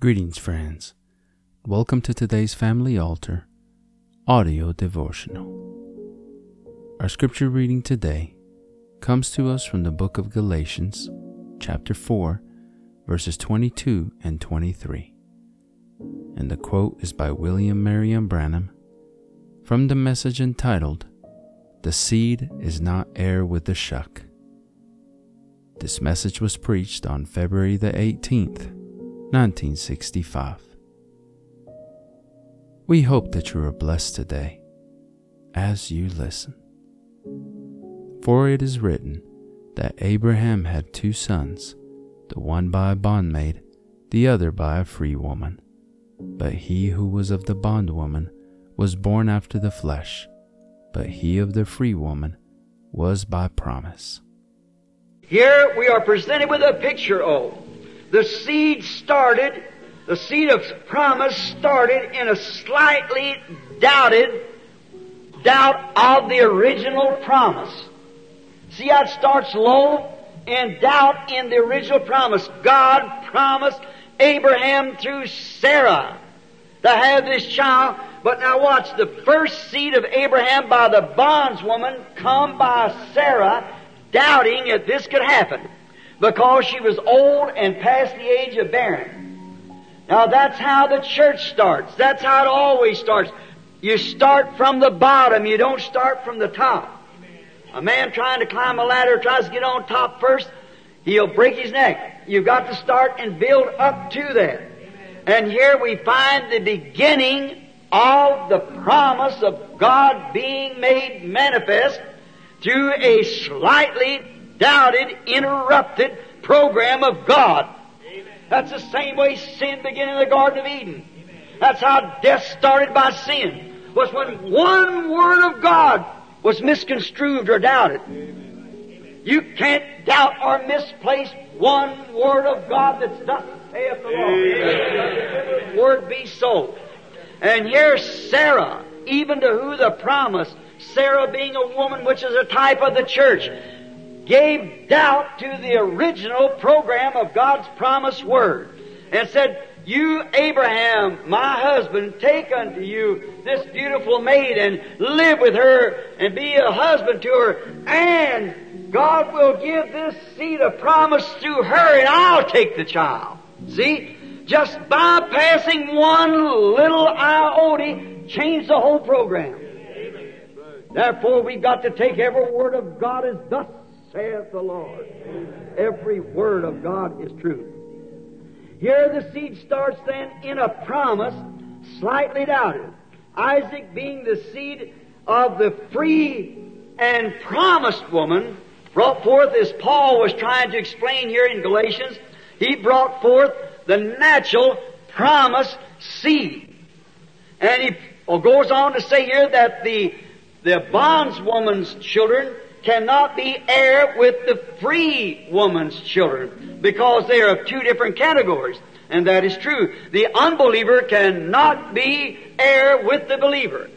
Greetings, friends. Welcome to today's Family Altar audio devotional. Our scripture reading today comes to us from the book of Galatians, chapter 4, verses 22 and 23. And the quote is by William Marion Branham from the message entitled, The Seed is Not Heir with the Shuck. This message was preached on February the 18th, 1965. We hope that you are blessed today as you listen. For it is written that Abraham had two sons, the one by a bondmaid, the other by a free woman. But he who was of the bondwoman was born after the flesh, but he of the free woman was by promise. Here we are presented with a picture of the seed started, the seed of promise started in a slightly doubted doubt of the original promise. See how it starts low and doubt in the original promise. God promised Abraham through Sarah to have this child, but now watch the first seed of Abraham by the bondswoman come by Sarah, doubting if this could happen because she was old and past the age of bearing. Now that's how the church starts. That's how it always starts. You start from the bottom. You don't start from the top. A man trying to climb a ladder tries to get on top first, he'll break his neck. You've got to start and build up to that. And here we find the beginning of the promise of God being made manifest through a slightly doubted, interrupted program of God. That's the same way sin began in the Garden of Eden. That's how death started by sin. Was when one word of God was misconstrued or doubted. You can't doubt or misplace one word of God that's thus saith the Lord. Word be so. And here's Sarah, even to who the promise, Sarah being a woman which is a type of the church, gave doubt to the original program of God's promised word and said, You, Abraham, my husband, take unto you this beautiful maid and live with her and be a husband to her, and God will give this seed of promise through her, and I'll take the child. See? Just bypassing one little iota changed the whole program. Therefore, we've got to take every word of God as thus saith the Lord. Every word of God is true. Here the seed starts then in a promise, slightly doubted. Isaac being the seed of the free and promised woman, brought forth as Paul was trying to explain here in Galatians, he brought forth the natural promise seed. And he goes on to say here that the, the bondswoman's children cannot be heir with the free woman's children because they are of two different categories. And that is true. The unbeliever cannot be heir with the believer.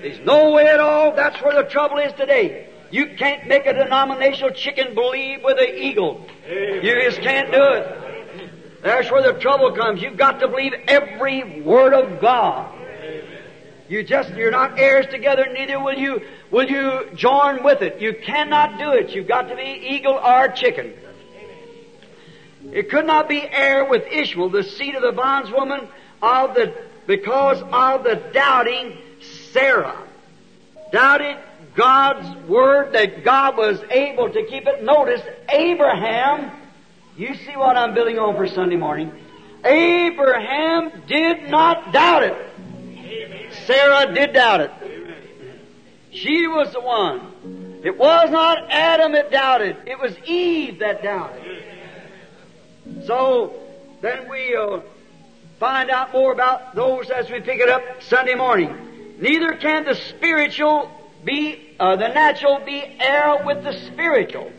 There's no way at all. That's where the trouble is today. You can't make a denominational chicken believe with an eagle. You just can't do it. That's where the trouble comes. You've got to believe every word of God. You just, you're not heirs together, neither will you, will you join with it. You cannot do it. You've got to be eagle or chicken. It could not be heir with Ishmael, the seed of the bondswoman of the, because of the doubting Sarah. Doubted God's word that God was able to keep it. Notice, Abraham, you see what I'm building on for Sunday morning. Abraham did not doubt it. Sarah did doubt it. She was the one. It was not Adam that doubted. It was Eve that doubted. So then we'll find out more about those as we pick it up Sunday morning. Neither can the spiritual be, uh, the natural be heir with the spiritual.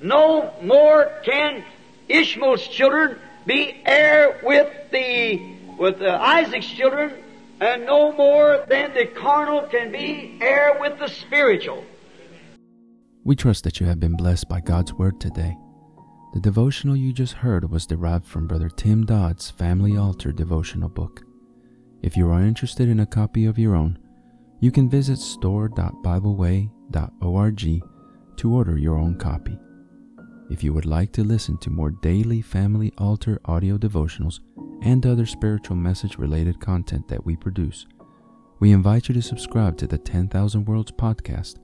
No more can Ishmael's children be heir with the, with uh, Isaac's children, and no more than the carnal can be heir with the spiritual. We trust that you have been blessed by God's Word today. The devotional you just heard was derived from Brother Tim Dodd's Family Altar devotional book. If you are interested in a copy of your own, you can visit store.bibleway.org to order your own copy. If you would like to listen to more daily Family Altar audio devotionals and other spiritual message related content that we produce, we invite you to subscribe to the 10,000 Worlds podcast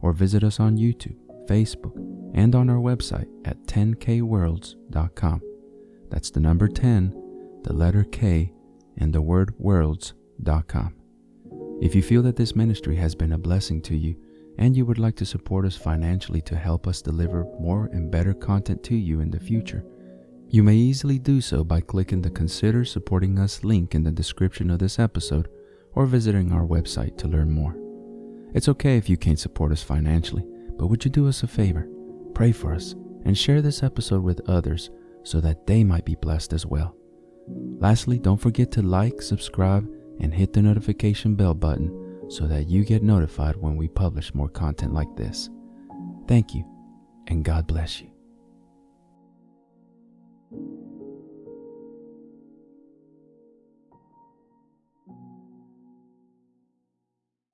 or visit us on YouTube, Facebook, and on our website at 10kworlds.com. That's the number 10, the letter K, and the word worlds.com. If you feel that this ministry has been a blessing to you and you would like to support us financially to help us deliver more and better content to you in the future, you may easily do so by clicking the Consider Supporting Us link in the description of this episode or visiting our website to learn more. It's okay if you can't support us financially, but would you do us a favor? Pray for us and share this episode with others so that they might be blessed as well. Lastly, don't forget to like, subscribe, and hit the notification bell button so that you get notified when we publish more content like this. Thank you, and God bless Thank you.